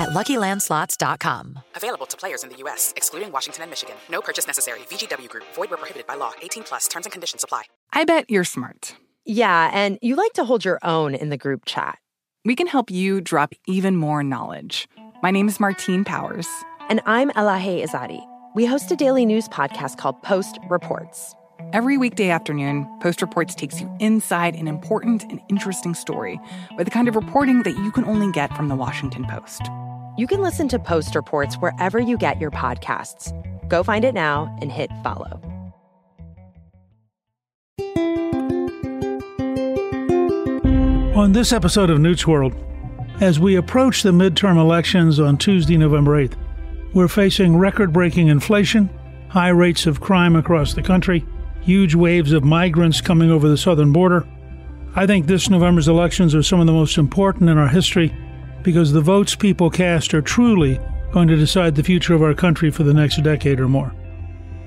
at luckylandslots.com. Available to players in the U.S., excluding Washington and Michigan. No purchase necessary. VGW Group, void where prohibited by law. 18 plus terms and conditions apply. I bet you're smart. Yeah, and you like to hold your own in the group chat. We can help you drop even more knowledge. My name is Martine Powers. And I'm Elahe Izadi. We host a daily news podcast called Post Reports. Every weekday afternoon, Post Reports takes you inside an important and interesting story with the kind of reporting that you can only get from the Washington Post. You can listen to Post Reports wherever you get your podcasts. Go find it now and hit follow. On this episode of Newt's World, as we approach the midterm elections on Tuesday, November 8th, we're facing record breaking inflation, high rates of crime across the country, huge waves of migrants coming over the southern border. I think this November's elections are some of the most important in our history because the votes people cast are truly going to decide the future of our country for the next decade or more.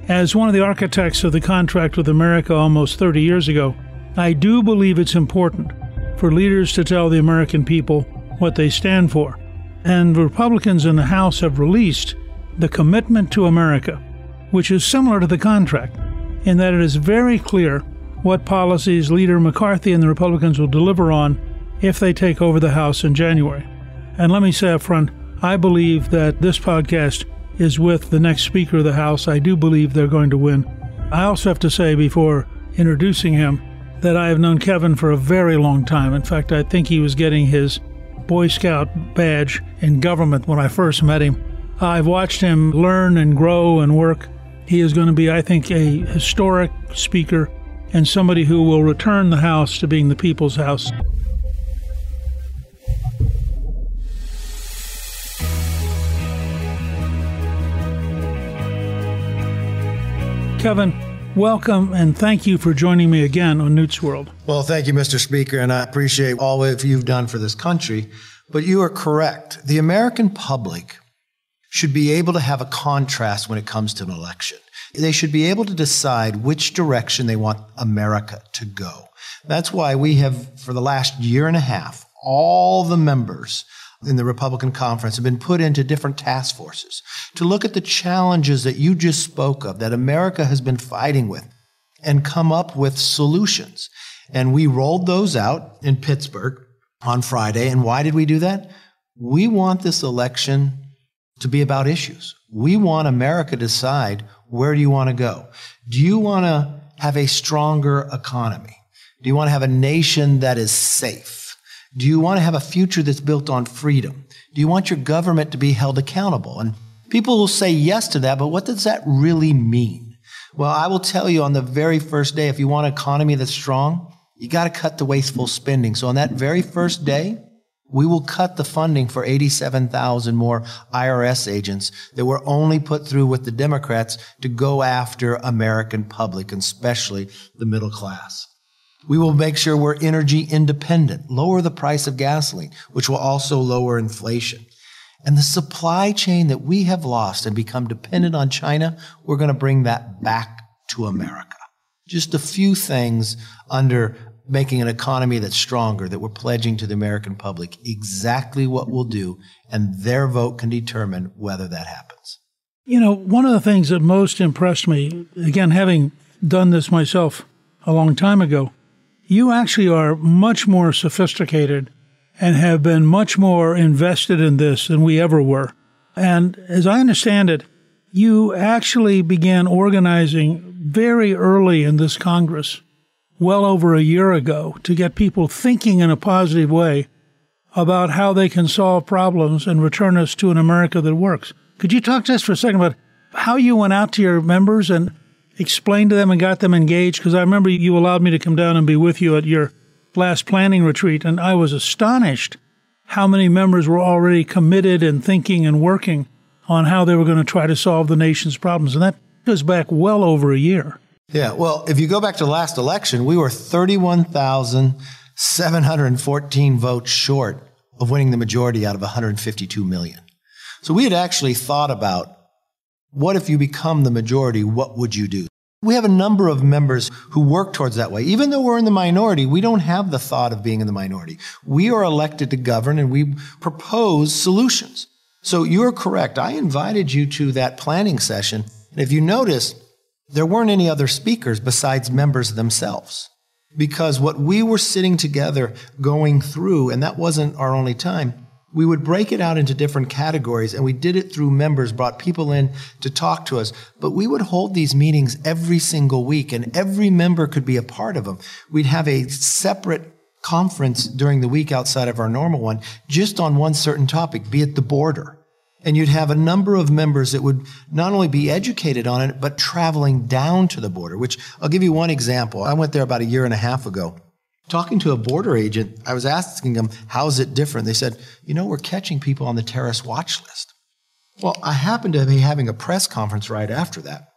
As one of the architects of the contract with America almost 30 years ago, I do believe it's important for leaders to tell the American people what they stand for. And Republicans in the House have released the Commitment to America, which is similar to the contract in that it is very clear what policies Leader McCarthy and the Republicans will deliver on if they take over the House in January. And let me say up front, I believe that this podcast is with the next Speaker of the House. I do believe they're going to win. I also have to say, before introducing him, that I have known Kevin for a very long time. In fact, I think he was getting his Boy Scout badge in government when I first met him. I've watched him learn and grow and work. He is going to be, I think, a historic speaker and somebody who will return the House to being the people's House. Kevin, welcome and thank you for joining me again on Newt's World. Well, thank you, Mr. Speaker, and I appreciate all of you've done for this country. But you are correct. The American public should be able to have a contrast when it comes to an election. They should be able to decide which direction they want America to go. That's why we have, for the last year and a half, all the members in the Republican conference have been put into different task forces to look at the challenges that you just spoke of that America has been fighting with and come up with solutions. And we rolled those out in Pittsburgh on Friday. And why did we do that? We want this election to be about issues. We want America to decide where do you want to go? Do you want to have a stronger economy? Do you want to have a nation that is safe? Do you want to have a future that's built on freedom? Do you want your government to be held accountable? And people will say yes to that, but what does that really mean? Well, I will tell you on the very first day, if you want an economy that's strong, you got to cut the wasteful spending. So on that very first day, we will cut the funding for 87,000 more IRS agents that were only put through with the Democrats to go after American public, and especially the middle class. We will make sure we're energy independent, lower the price of gasoline, which will also lower inflation. And the supply chain that we have lost and become dependent on China, we're going to bring that back to America. Just a few things under making an economy that's stronger that we're pledging to the American public exactly what we'll do, and their vote can determine whether that happens. You know, one of the things that most impressed me, again, having done this myself a long time ago, you actually are much more sophisticated and have been much more invested in this than we ever were. And as I understand it, you actually began organizing very early in this Congress, well over a year ago, to get people thinking in a positive way about how they can solve problems and return us to an America that works. Could you talk to us for a second about how you went out to your members and explained to them and got them engaged? Because I remember you allowed me to come down and be with you at your last planning retreat, and I was astonished how many members were already committed and thinking and working on how they were going to try to solve the nation's problems. And that goes back well over a year. Yeah, well, if you go back to the last election, we were 31,714 votes short of winning the majority out of 152 million. So we had actually thought about what if you become the majority, what would you do? We have a number of members who work towards that way. Even though we're in the minority, we don't have the thought of being in the minority. We are elected to govern and we propose solutions. So you're correct. I invited you to that planning session. And if you notice, there weren't any other speakers besides members themselves. Because what we were sitting together going through, and that wasn't our only time, we would break it out into different categories and we did it through members, brought people in to talk to us. But we would hold these meetings every single week and every member could be a part of them. We'd have a separate conference during the week outside of our normal one just on one certain topic, be it the border. And you'd have a number of members that would not only be educated on it, but traveling down to the border, which I'll give you one example. I went there about a year and a half ago Talking to a border agent, I was asking them, how's it different? They said, you know, we're catching people on the terrorist watch list. Well, I happened to be having a press conference right after that.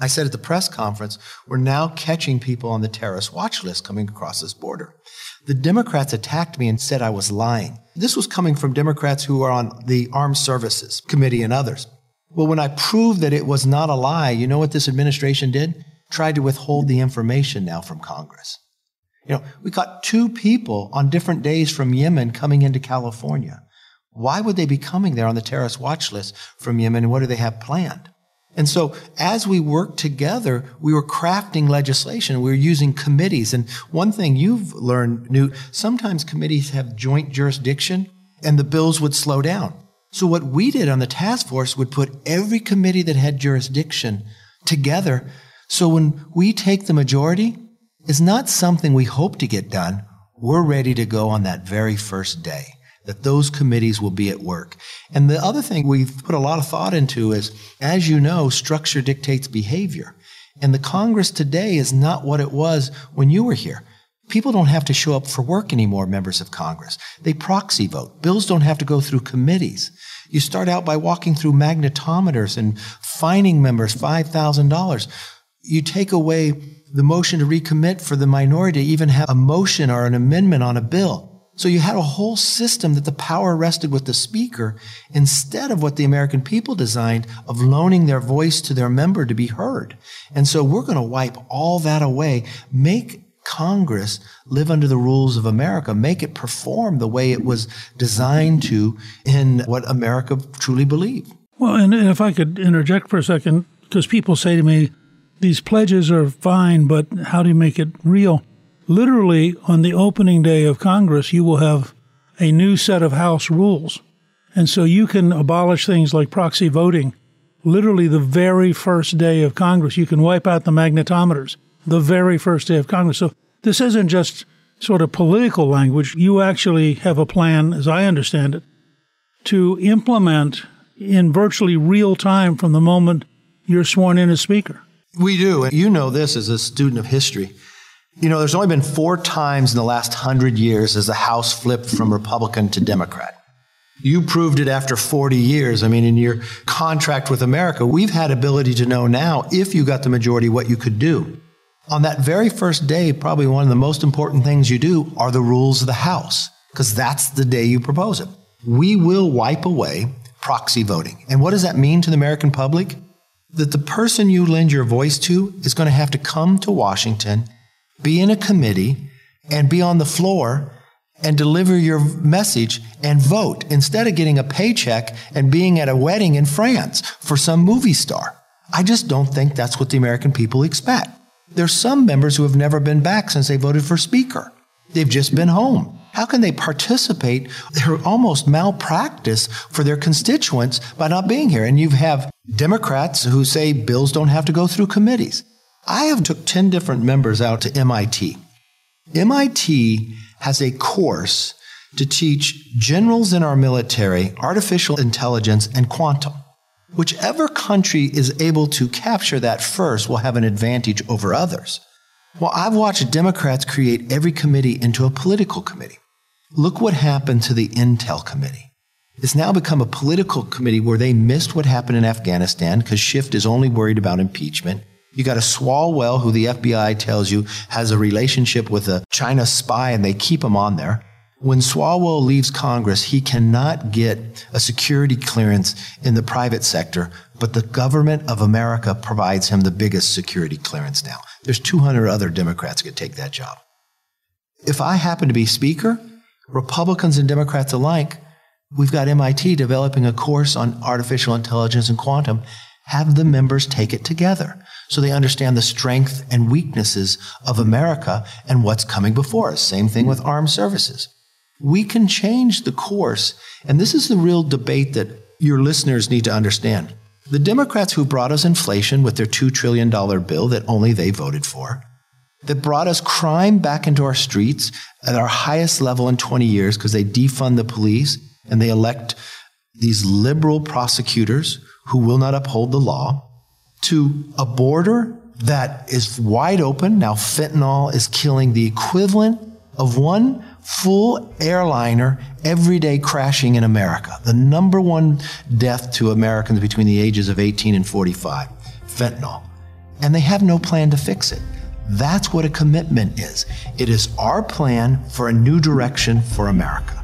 I said at the press conference, we're now catching people on the terrorist watch list coming across this border. The Democrats attacked me and said I was lying. This was coming from Democrats who are on the Armed Services Committee and others. Well, when I proved that it was not a lie, you know what this administration did? Tried to withhold the information now from Congress. You know, we caught two people on different days from Yemen coming into California. Why would they be coming there on the terrorist watch list from Yemen and what do they have planned? And so as we worked together, we were crafting legislation. We were using committees. And one thing you've learned, Newt, sometimes committees have joint jurisdiction and the bills would slow down. So what we did on the task force would put every committee that had jurisdiction together. So when we take the majority, is not something we hope to get done. We're ready to go on that very first day, that those committees will be at work. And the other thing we've put a lot of thought into is, as you know, structure dictates behavior. And the Congress today is not what it was when you were here. People don't have to show up for work anymore, members of Congress. They proxy vote. Bills don't have to go through committees. You start out by walking through magnetometers and fining members $5,000. You take away the motion to recommit for the minority to even have a motion or an amendment on a bill. So you had a whole system that the power rested with the speaker instead of what the American people designed of loaning their voice to their member to be heard. And so we're going to wipe all that away, make Congress live under the rules of America, make it perform the way it was designed to in what America truly believed. Well, and if I could interject for a second, because people say to me, these pledges are fine, but how do you make it real? Literally, on the opening day of Congress, you will have a new set of House rules. And so you can abolish things like proxy voting. Literally, the very first day of Congress, you can wipe out the magnetometers, the very first day of Congress. So this isn't just sort of political language. You actually have a plan, as I understand it, to implement in virtually real time from the moment you're sworn in as Speaker. We do. And you know this as a student of history. You know, there's only been four times in the last hundred years as the House flipped from Republican to Democrat. You proved it after 40 years. I mean, in your contract with America, we've had ability to know now if you got the majority what you could do. On that very first day, probably one of the most important things you do are the rules of the House, because that's the day you propose it. We will wipe away proxy voting. And what does that mean to the American public? That the person you lend your voice to is going to have to come to Washington, be in a committee, and be on the floor and deliver your message and vote instead of getting a paycheck and being at a wedding in France for some movie star. I just don't think that's what the American people expect. There's some members who have never been back since they voted for speaker. They've just been home. How can they participate? They're almost malpractice for their constituents by not being here. And you have Democrats who say bills don't have to go through committees. I have took 10 different members out to MIT. MIT has a course to teach generals in our military artificial intelligence and quantum. Whichever country is able to capture that first will have an advantage over others. Well, I've watched Democrats create every committee into a political committee. Look what happened to the Intel Committee. It's now become a political committee where they missed what happened in Afghanistan because Schiff is only worried about impeachment. You got a Swalwell who the FBI tells you has a relationship with a China spy and they keep him on there. When Swalwell leaves Congress, he cannot get a security clearance in the private sector, but the government of America provides him the biggest security clearance now. There's 200 other Democrats could take that job. If I happen to be Speaker, Republicans and Democrats alike, we've got MIT developing a course on artificial intelligence and quantum. Have the members take it together so they understand the strength and weaknesses of America and what's coming before us. Same thing with armed services. We can change the course. And this is the real debate that your listeners need to understand. The Democrats who brought us inflation with their $2 trillion bill that only they voted for, that brought us crime back into our streets at our highest level in 20 years because they defund the police and they elect these liberal prosecutors who will not uphold the law, to a border that is wide open. Now, fentanyl is killing the equivalent of one full airliner every day crashing in America. The number one death to Americans between the ages of 18 and 45 fentanyl. And they have no plan to fix it. That's what a commitment is. It is our plan for a new direction for America.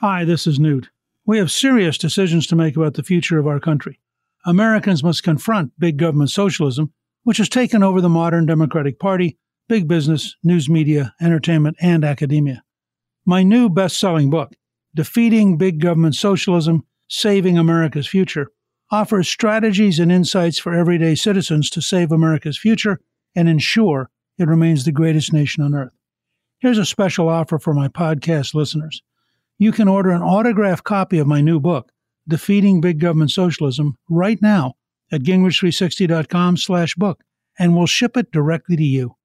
Hi, this is Newt. We have serious decisions to make about the future of our country. Americans must confront big government socialism, which has taken over the modern Democratic Party, big business, news media, entertainment, and academia. My new best selling book, Defeating Big Government Socialism, Saving America's Future, offers strategies and insights for everyday citizens to save America's future and ensure it remains the greatest nation on earth. Here's a special offer for my podcast listeners. You can order an autographed copy of my new book, Defeating Big Government Socialism, right now at gingrich360.com slash book, and we'll ship it directly to you.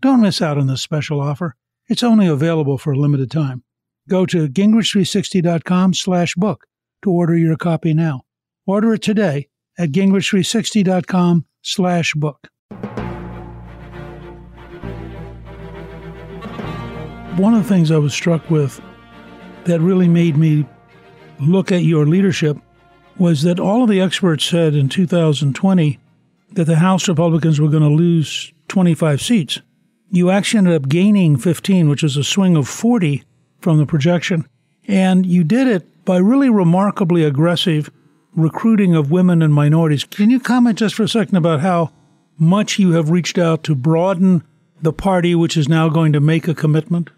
Don't miss out on this special offer. It's only available for a limited time. Go to gingrich360.com slash book to order your copy now. Order it today at gingrich360.com slash book. One of the things I was struck with that really made me look at your leadership was that all of the experts said in 2020 that the House Republicans were going to lose 25 seats. You actually ended up gaining 15, which is a swing of 40 from the projection. And you did it by really remarkably aggressive recruiting of women and minorities. Can you comment just for a second about how much you have reached out to broaden the party, which is now going to make a commitment?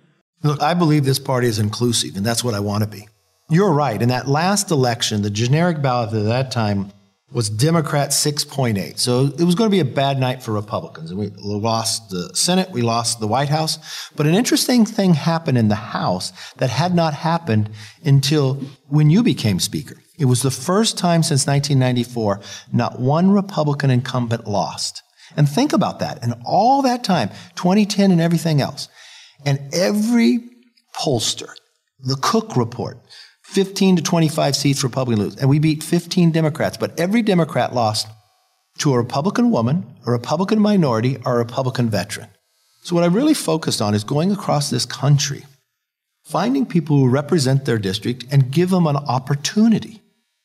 Look, I believe this party is inclusive, and that's what I want to be. You're right. In that last election, the generic ballot at that time was Democrat 6.8. So it was going to be a bad night for Republicans. And we lost the Senate, we lost the White House. But an interesting thing happened in the House that had not happened until when you became Speaker. It was the first time since 1994 not one Republican incumbent lost. And think about that. And all that time, 2010 and everything else. And every pollster, the Cook report, 15 to 25 seats Republican lose. And we beat 15 Democrats, but every Democrat lost to a Republican woman, a Republican minority, or a Republican veteran. So what I really focused on is going across this country, finding people who represent their district and give them an opportunity.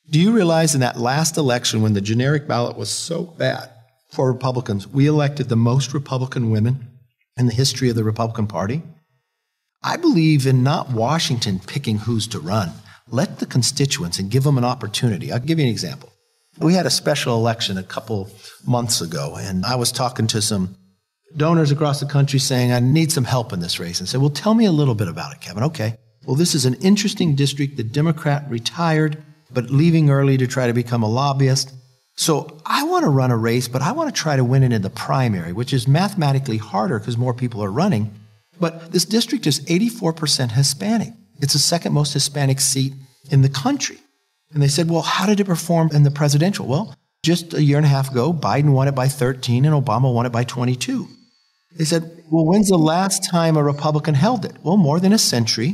Do you realize in that last election when the generic ballot was so bad for Republicans, we elected the most Republican women in the history of the Republican Party? I believe in not Washington picking who's to run. Let the constituents and give them an opportunity. I'll give you an example. We had a special election a couple months ago, and I was talking to some donors across the country saying, I need some help in this race. And said, Well, tell me a little bit about it, Kevin. Okay. Well, this is an interesting district. The Democrat retired, but leaving early to try to become a lobbyist. So I want to run a race, but I want to try to win it in the primary, which is mathematically harder because more people are running. But this district is 84% Hispanic. It's the second most Hispanic seat in the country. And they said, well, how did it perform in the presidential? Well, just a year and a half ago, Biden won it by 13 and Obama won it by 22. They said, well, when's the last time a Republican held it? Well, more than a century.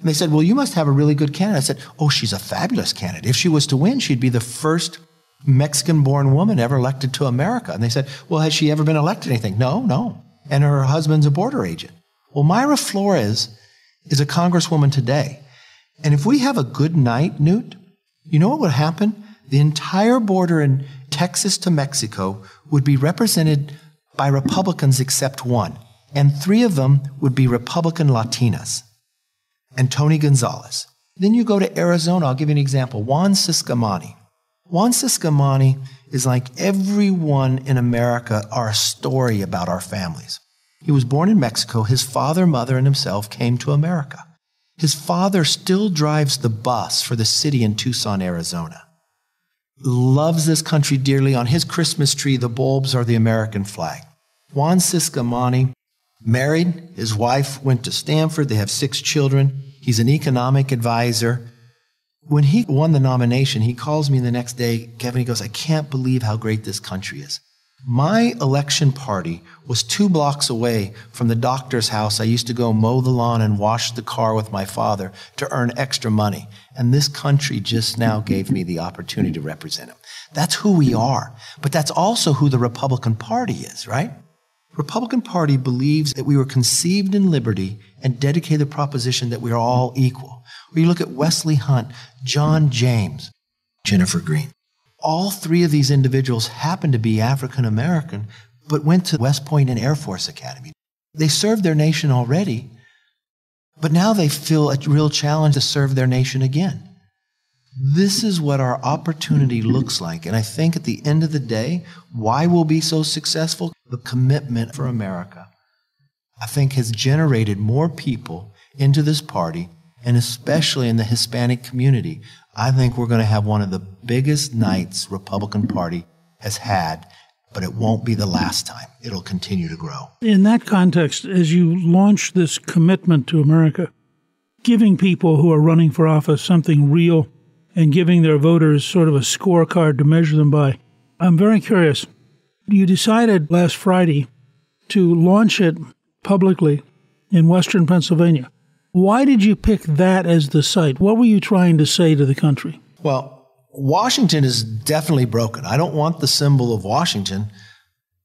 And they said, well, you must have a really good candidate. I said, oh, she's a fabulous candidate. If she was to win, she'd be the first Mexican born woman ever elected to America. And they said, well, has she ever been elected anything? No, no. And her husband's a border agent. Well, Mayra Flores is a congresswoman today. And if we have a good night, Newt, you know what would happen? The entire border in Texas to Mexico would be represented by Republicans except one. And three of them would be Republican Latinas and Tony Gonzalez. Then you go to Arizona. I'll give you an example. Juan Ciscomani. Juan Ciscomani is like everyone in America, our story about our families. He was born in Mexico. His father, mother, and himself came to America. His father still drives the bus for the city in Tucson, Arizona. Loves this country dearly. On his Christmas tree, the bulbs are the American flag. Juan Ciscomani married. His wife went to Stanford. They have six children. He's an economic advisor. When he won the nomination, he calls me the next day. Kevin, he goes, I can't believe how great this country is. My election party was two blocks away from the doctor's house. I used to go mow the lawn and wash the car with my father to earn extra money. And this country just now gave me the opportunity to represent him. That's who we are. But that's also who the Republican Party is, right? Republican Party believes that we were conceived in liberty and dedicated the proposition that we are all equal. Where you look at Wesley Hunt, John James, Jennifer Green all three of these individuals happened to be African American, but went to West Point and Air Force Academy. They served their nation already, but now they feel a real challenge to serve their nation again. This is what our opportunity looks like. And I think at the end of the day, why we'll be so successful? The commitment for America, I think, has generated more people into this party and especially in the Hispanic community, I think we're going to have one of the biggest nights Republican Party has had, but it won't be the last time. It'll continue to grow. In that context, as you launch this commitment to America, giving people who are running for office something real and giving their voters sort of a scorecard to measure them by, I'm very curious. You decided last Friday to launch it publicly in Western Pennsylvania. Why did you pick that as the site? What were you trying to say to the country? Well, Washington is definitely broken. I don't want the symbol of Washington.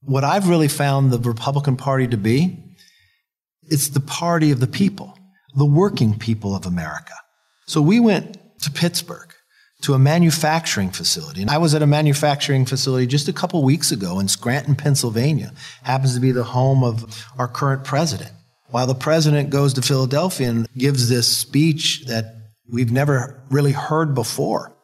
What I've really found the Republican Party to be, it's the party of the people, the working people of America. So we went to Pittsburgh to a manufacturing facility. And I was at a manufacturing facility just a couple weeks ago in Scranton, Pennsylvania. Happens to be the home of our current president. While the president goes to Philadelphia and gives this speech that we've never really heard before.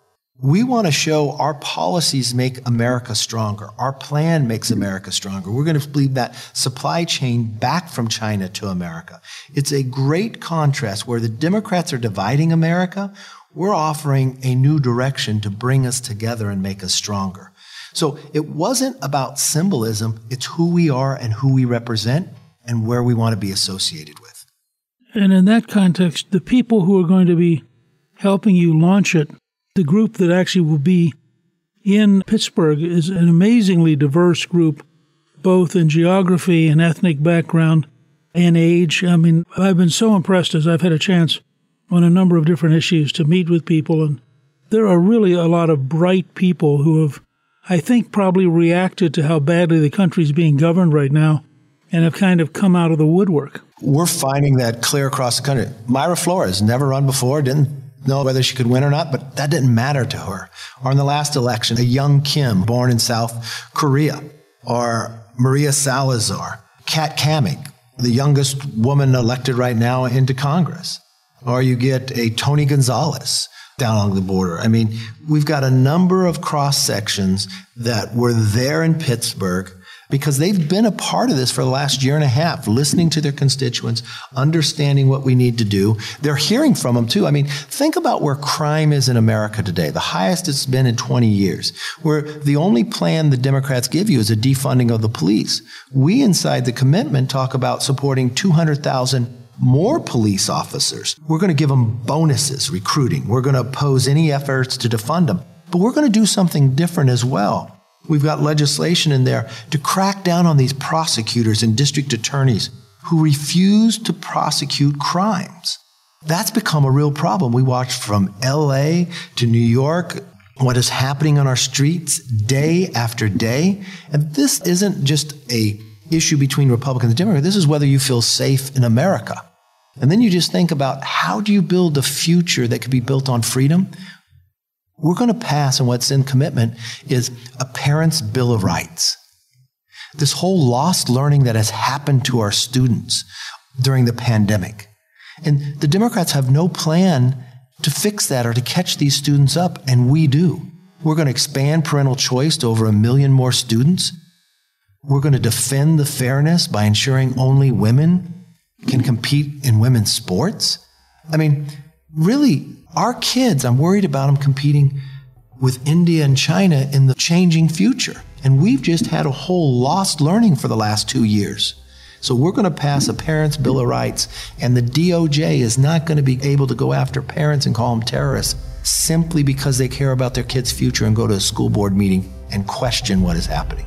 We want to show our policies make America stronger. Our plan makes America stronger. We're going to lead that supply chain back from China to America. It's a great contrast where the Democrats are dividing America. We're offering a new direction to bring us together and make us stronger. So it wasn't about symbolism. It's who we are and who we represent and where we want to be associated with. And in that context, the people who are going to be helping you launch it, the group that actually will be in Pittsburgh is an amazingly diverse group, both in geography and ethnic background and age. I mean, I've been so impressed as I've had a chance on a number of different issues to meet with people, and there are really a lot of bright people who have, I think, probably reacted to how badly the country's being governed right now and have kind of come out of the woodwork. We're finding that clear across the country. Mayra Flores never run before, didn't know whether she could win or not, but that didn't matter to her. Or in the last election, a young Kim born in South Korea, or Maria Salazar, Kat Cammack, the youngest woman elected right now into Congress. Or you get a Tony Gonzalez down along the border. I mean, we've got a number of cross sections that were there in Pittsburgh because they've been a part of this for the last year and a half, listening to their constituents, understanding what we need to do. They're hearing from them too. I mean, think about where crime is in America today, the highest it's been in 20 years, where the only plan the Democrats give you is a defunding of the police. We inside the commitment talk about supporting 200,000 more police officers. We're going to give them bonuses, recruiting. We're going to oppose any efforts to defund them. But we're going to do something different as well. We've got legislation in there to crack down on these prosecutors and district attorneys who refuse to prosecute crimes. That's become a real problem. We watched from LA to New York what is happening on our streets day after day. And this isn't just a issue between Republicans and Democrats. This is whether you feel safe in America. And then you just think about how do you build a future that could be built on freedom? We're going to pass, and what's in commitment is a parent's bill of rights. This whole lost learning that has happened to our students during the pandemic. And the Democrats have no plan to fix that or to catch these students up, and we do. We're going to expand parental choice to over a million more students. We're going to defend the fairness by ensuring only women can compete in women's sports. I mean, really, our kids, I'm worried about them competing with India and China in the changing future. And we've just had a whole lost learning for the last two years. So we're going to pass a Parents' Bill of Rights, and the DOJ is not going to be able to go after parents and call them terrorists simply because they care about their kids' future and go to a school board meeting and question what is happening.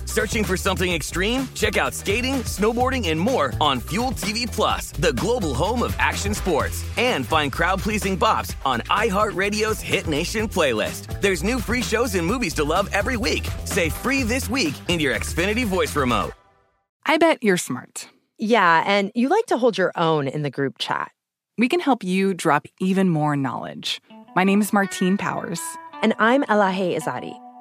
Searching for something extreme? Check out skating, snowboarding, and more on Fuel TV Plus, the global home of action sports. And find crowd-pleasing bops on iHeartRadio's Hit Nation playlist. There's new free shows and movies to love every week. Say free this week in your Xfinity voice remote. I bet you're smart. Yeah, and you like to hold your own in the group chat. We can help you drop even more knowledge. My name is Martine Powers. And I'm Elahe Izadi.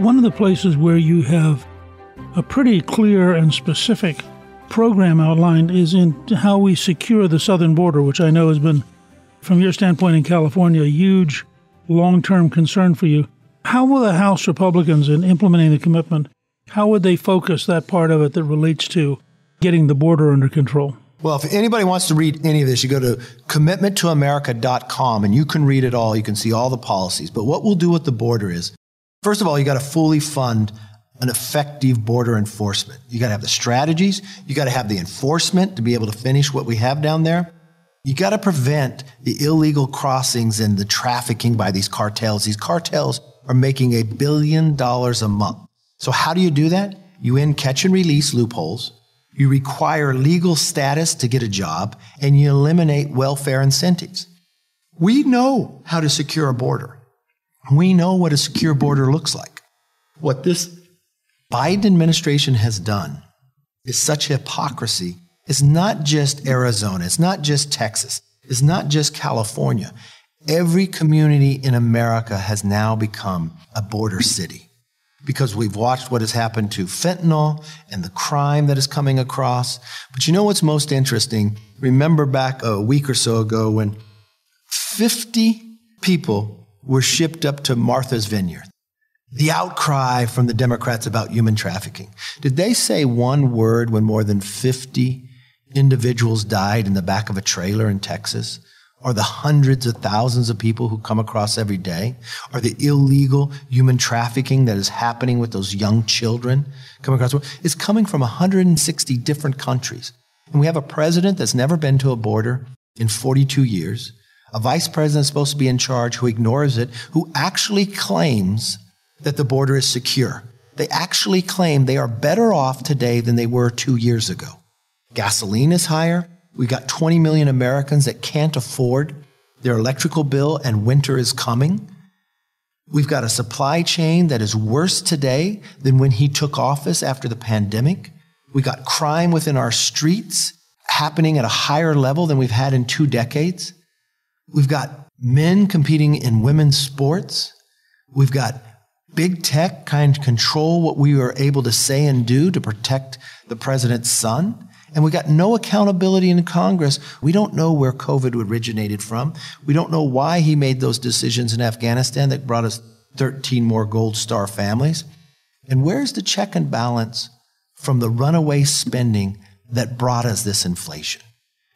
One of the places where you have a pretty clear and specific program outlined is in how we secure the southern border, which I know has been, from your standpoint in California, a huge long term concern for you. How will the House Republicans, in implementing the commitment, how would they focus that part of it that relates to getting the border under control? Well, if anybody wants to read any of this, you go to commitmenttoamerica.com and you can read it all. You can see all the policies. But what we'll do with the border is First of all, you got to fully fund an effective border enforcement. You got to have the strategies. You got to have the enforcement to be able to finish what we have down there. You got to prevent the illegal crossings and the trafficking by these cartels. These cartels are making a billion dollars a month. So how do you do that? You end catch and release loopholes. You require legal status to get a job and you eliminate welfare incentives. We know how to secure a border. We know what a secure border looks like. What this Biden administration has done is such hypocrisy. It's not just Arizona, it's not just Texas, it's not just California. Every community in America has now become a border city because we've watched what has happened to fentanyl and the crime that is coming across. But you know what's most interesting? Remember back a week or so ago when 50 people were shipped up to Martha's Vineyard. The outcry from the Democrats about human trafficking. Did they say one word when more than 50 individuals died in the back of a trailer in Texas? Or the hundreds of thousands of people who come across every day? Or the illegal human trafficking that is happening with those young children coming across? It's coming from 160 different countries. And we have a president that's never been to a border in 42 years a vice president is supposed to be in charge who ignores it, who actually claims that the border is secure. They actually claim they are better off today than they were two years ago. Gasoline is higher. We've got 20 million Americans that can't afford their electrical bill, and winter is coming. We've got a supply chain that is worse today than when he took office after the pandemic. We got crime within our streets happening at a higher level than we've had in two decades. We've got men competing in women's sports. We've got big tech kind of control what we are able to say and do to protect the president's son. And we got no accountability in Congress. We don't know where COVID originated from. We don't know why he made those decisions in Afghanistan that brought us 13 more Gold Star families. And where's the check and balance from the runaway spending that brought us this inflation?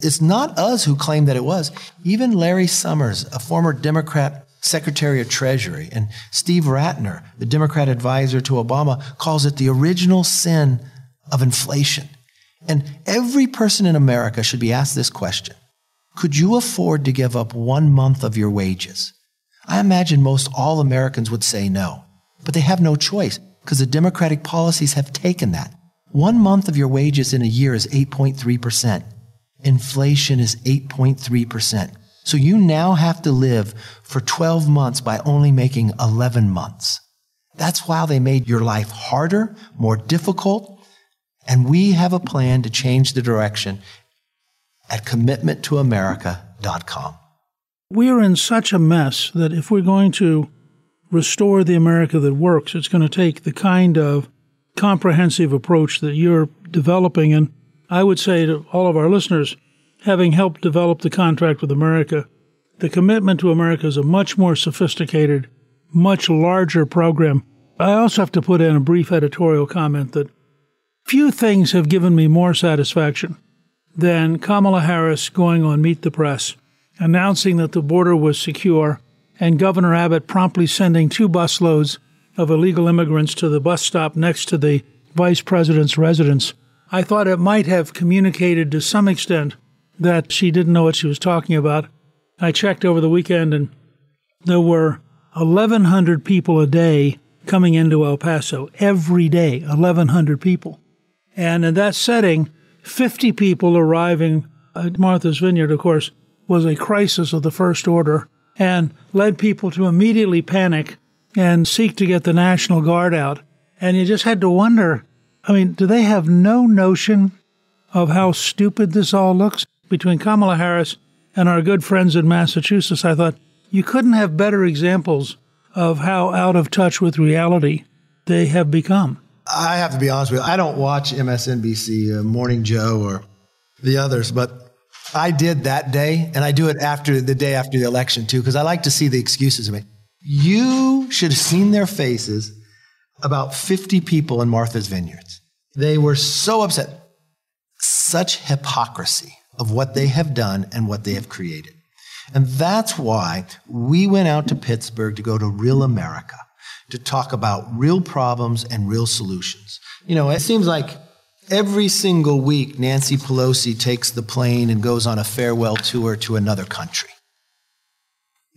It's not us who claim that it was. Even Larry Summers, a former Democrat Secretary of Treasury, and Steve Rattner, the Democrat advisor to Obama, calls it the original sin of inflation. And every person in America should be asked this question Could you afford to give up one month of your wages? I imagine most all Americans would say no, but they have no choice because the Democratic policies have taken that. One month of your wages in a year is 8.3%. Inflation is 8.3%. So you now have to live for 12 months by only making 11 months. That's why they made your life harder, more difficult. And we have a plan to change the direction at commitmenttoamerica.com. We're in such a mess that if we're going to restore the America that works, it's going to take the kind of comprehensive approach that you're developing. And I would say to all of our listeners, having helped develop the contract with America, the commitment to America is a much more sophisticated, much larger program. I also have to put in a brief editorial comment that few things have given me more satisfaction than Kamala Harris going on Meet the Press, announcing that the border was secure, and Governor Abbott promptly sending two busloads of illegal immigrants to the bus stop next to the vice president's residence. I thought it might have communicated to some extent that she didn't know what she was talking about. I checked over the weekend and there were 1,100 people a day coming into El Paso every day, 1,100 people. And in that setting, 50 people arriving at Martha's Vineyard, of course, was a crisis of the first order and led people to immediately panic and seek to get the National Guard out. And you just had to wonder I mean, do they have no notion of how stupid this all looks? Between Kamala Harris and our good friends in Massachusetts, I thought you couldn't have better examples of how out of touch with reality they have become. I have to be honest with you. I don't watch MSNBC, uh, Morning Joe, or the others, but I did that day, and I do it after the day after the election too, because I like to see the excuses of me. You should have seen their faces about 50 people in Martha's Vineyards. They were so upset. Such hypocrisy of what they have done and what they have created. And that's why we went out to Pittsburgh to go to Real America to talk about real problems and real solutions. You know, it seems like every single week Nancy Pelosi takes the plane and goes on a farewell tour to another country.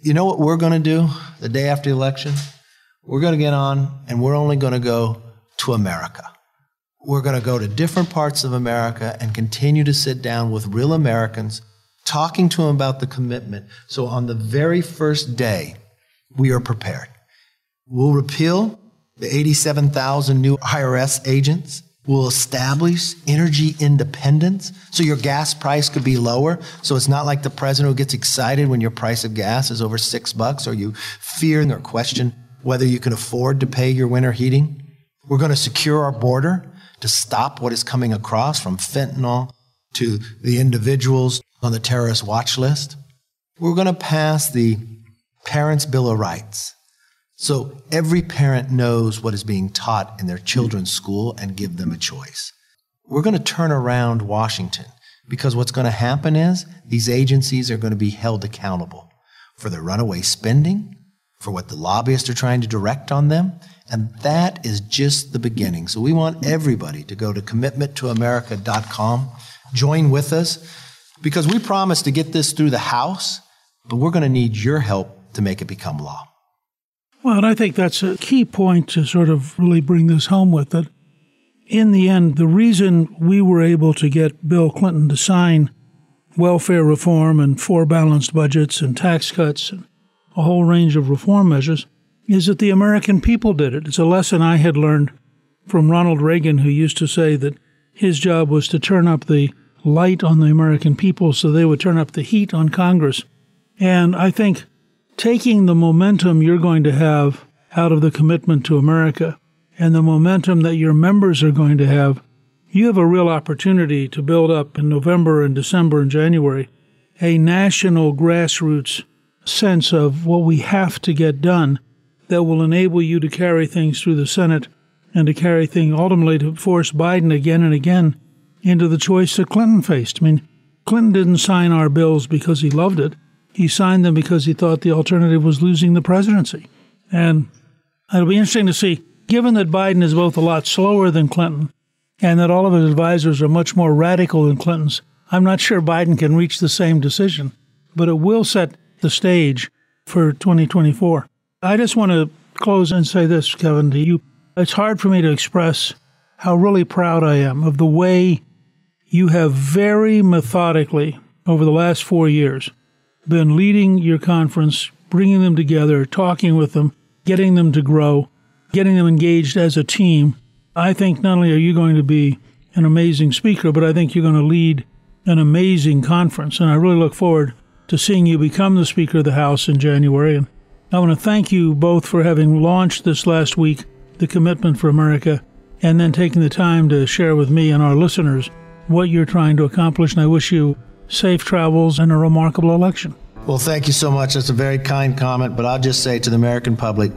You know what we're going to do the day after the election? We're going to get on and we're only going to go to America. We're going to go to different parts of America and continue to sit down with real Americans, talking to them about the commitment. So on the very first day, we are prepared. We'll repeal the 87,000 new IRS agents. We'll establish energy independence so your gas price could be lower. So it's not like the president who gets excited when your price of gas is over six bucks or you fear or question whether you can afford to pay your winter heating. We're going to secure our border to stop what is coming across from fentanyl to the individuals on the terrorist watch list. We're going to pass the Parents' Bill of Rights. So every parent knows what is being taught in their children's school and give them a choice. We're going to turn around Washington because what's going to happen is these agencies are going to be held accountable for their runaway spending, for what the lobbyists are trying to direct on them. And that is just the beginning. So we want everybody to go to commitmenttoamerica.com, join with us, because we promise to get this through the House, but we're going to need your help to make it become law. Well, and I think that's a key point to sort of really bring this home with that. In the end, the reason we were able to get Bill Clinton to sign welfare reform and four balanced budgets and tax cuts and a whole range of reform measures, is that the American people did it. It's a lesson I had learned from Ronald Reagan, who used to say that his job was to turn up the light on the American people so they would turn up the heat on Congress. And I think taking the momentum you're going to have out of the commitment to America and the momentum that your members are going to have, you have a real opportunity to build up in November and December and January a national grassroots sense of what we have to get done that will enable you to carry things through the Senate and to carry things ultimately to force Biden again and again into the choice that Clinton faced. I mean, Clinton didn't sign our bills because he loved it. He signed them because he thought the alternative was losing the presidency. And it'll be interesting to see, given that Biden is both a lot slower than Clinton and that all of his advisors are much more radical than Clinton's, I'm not sure Biden can reach the same decision. But it will set the stage for 2024. I just want to close and say this, Kevin, to you. It's hard for me to express how really proud I am of the way you have very methodically, over the last four years, been leading your conference, bringing them together, talking with them, getting them to grow, getting them engaged as a team. I think not only are you going to be an amazing speaker, but I think you're going to lead an amazing conference. And I really look forward to seeing you become the Speaker of the House in January. And I want to thank you both for having launched this last week, the Commitment for America, and then taking the time to share with me and our listeners what you're trying to accomplish. And I wish you safe travels and a remarkable election. Well, thank you so much. That's a very kind comment, but I'll just say to the American public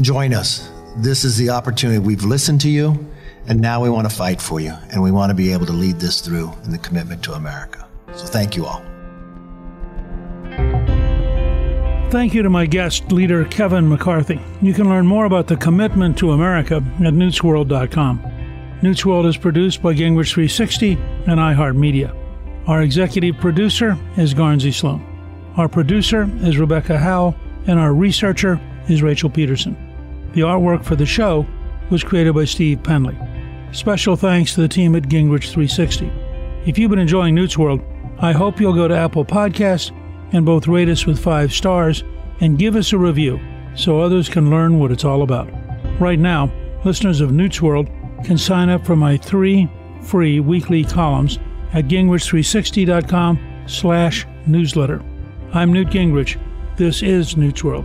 join us. This is the opportunity. We've listened to you, and now we want to fight for you, and we want to be able to lead this through in the commitment to America. So thank you all. Thank you to my guest, leader Kevin McCarthy. You can learn more about the commitment to America at newtsworld.com. Newt's World is produced by Gingrich 360 and iHeartMedia. Our executive producer is Guernsey Sloan. Our producer is Rebecca Howe, and our researcher is Rachel Peterson. The artwork for the show was created by Steve Penley. Special thanks to the team at Gingrich 360. If you've been enjoying Newt's World, I hope you'll go to Apple Podcasts and both rate us with five stars and give us a review so others can learn what it's all about. Right now, listeners of Newt's World can sign up for my three free weekly columns at gingrich360.com slash newsletter. I'm Newt Gingrich. This is Newt's World.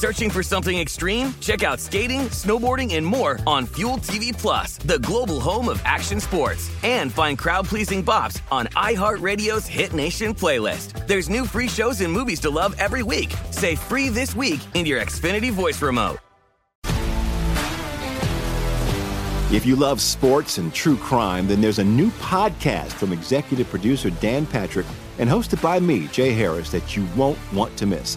Searching for something extreme? Check out skating, snowboarding, and more on Fuel TV Plus, the global home of action sports. And find crowd-pleasing bops on iHeartRadio's Hit Nation playlist. There's new free shows and movies to love every week. Say free this week in your Xfinity voice remote. If you love sports and true crime, then there's a new podcast from executive producer Dan Patrick and hosted by me, Jay Harris, that you won't want to miss.